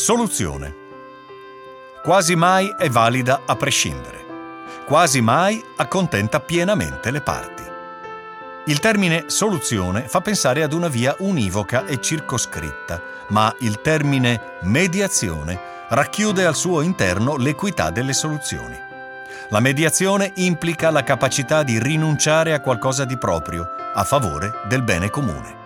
Soluzione. Quasi mai è valida a prescindere. Quasi mai accontenta pienamente le parti. Il termine soluzione fa pensare ad una via univoca e circoscritta, ma il termine mediazione racchiude al suo interno l'equità delle soluzioni. La mediazione implica la capacità di rinunciare a qualcosa di proprio a favore del bene comune.